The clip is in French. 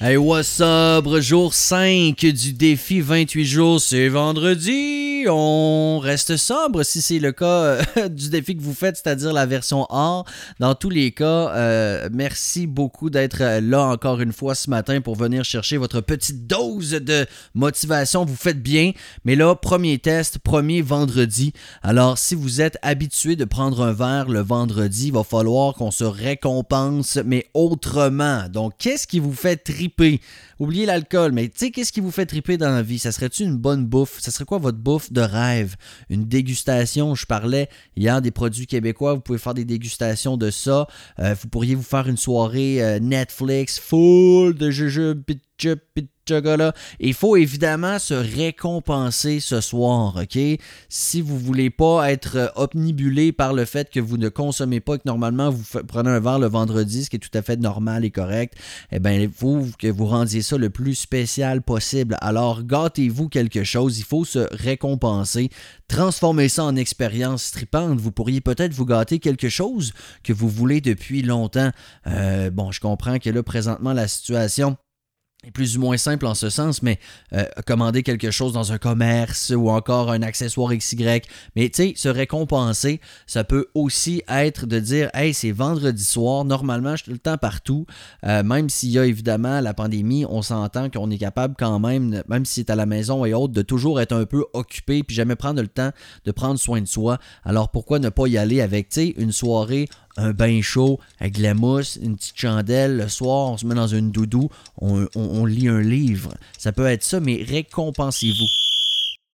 Hey, what's up? Jour 5 du défi 28 jours, c'est vendredi. On reste sobre si c'est le cas euh, du défi que vous faites, c'est-à-dire la version or. Dans tous les cas, euh, merci beaucoup d'être là encore une fois ce matin pour venir chercher votre petite dose de motivation. Vous faites bien. Mais là, premier test, premier vendredi. Alors, si vous êtes habitué de prendre un verre le vendredi, il va falloir qu'on se récompense, mais autrement. Donc, qu'est-ce qui vous fait triper? Oubliez l'alcool, mais tu sais, qu'est-ce qui vous fait triper dans la vie? Ça serait-tu une bonne bouffe? Ça serait quoi votre bouffe de rêve? Une dégustation, je parlais hier des produits québécois, vous pouvez faire des dégustations de ça. Euh, vous pourriez vous faire une soirée euh, Netflix full de jujubes, il faut évidemment se récompenser ce soir, OK? Si vous voulez pas être euh, omnibulé par le fait que vous ne consommez pas, que normalement vous prenez un verre le vendredi, ce qui est tout à fait normal et correct, eh bien, il faut que vous rendiez ça le plus spécial possible. Alors, gâtez-vous quelque chose, il faut se récompenser, transformer ça en expérience stripante. Vous pourriez peut-être vous gâter quelque chose que vous voulez depuis longtemps. Euh, bon, je comprends que là, présentement, la situation plus ou moins simple en ce sens, mais euh, commander quelque chose dans un commerce ou encore un accessoire XY. Mais tu sais, se récompenser, ça peut aussi être de dire Hey, c'est vendredi soir, normalement, je suis tout le temps partout. Euh, même s'il y a évidemment la pandémie, on s'entend qu'on est capable quand même, même si c'est à la maison et autres, de toujours être un peu occupé puis jamais prendre le temps de prendre soin de soi. Alors pourquoi ne pas y aller avec, tu sais, une soirée un bain chaud avec de une petite chandelle. Le soir, on se met dans une doudou, on lit un livre. Ça peut être ça, mais récompensez-vous.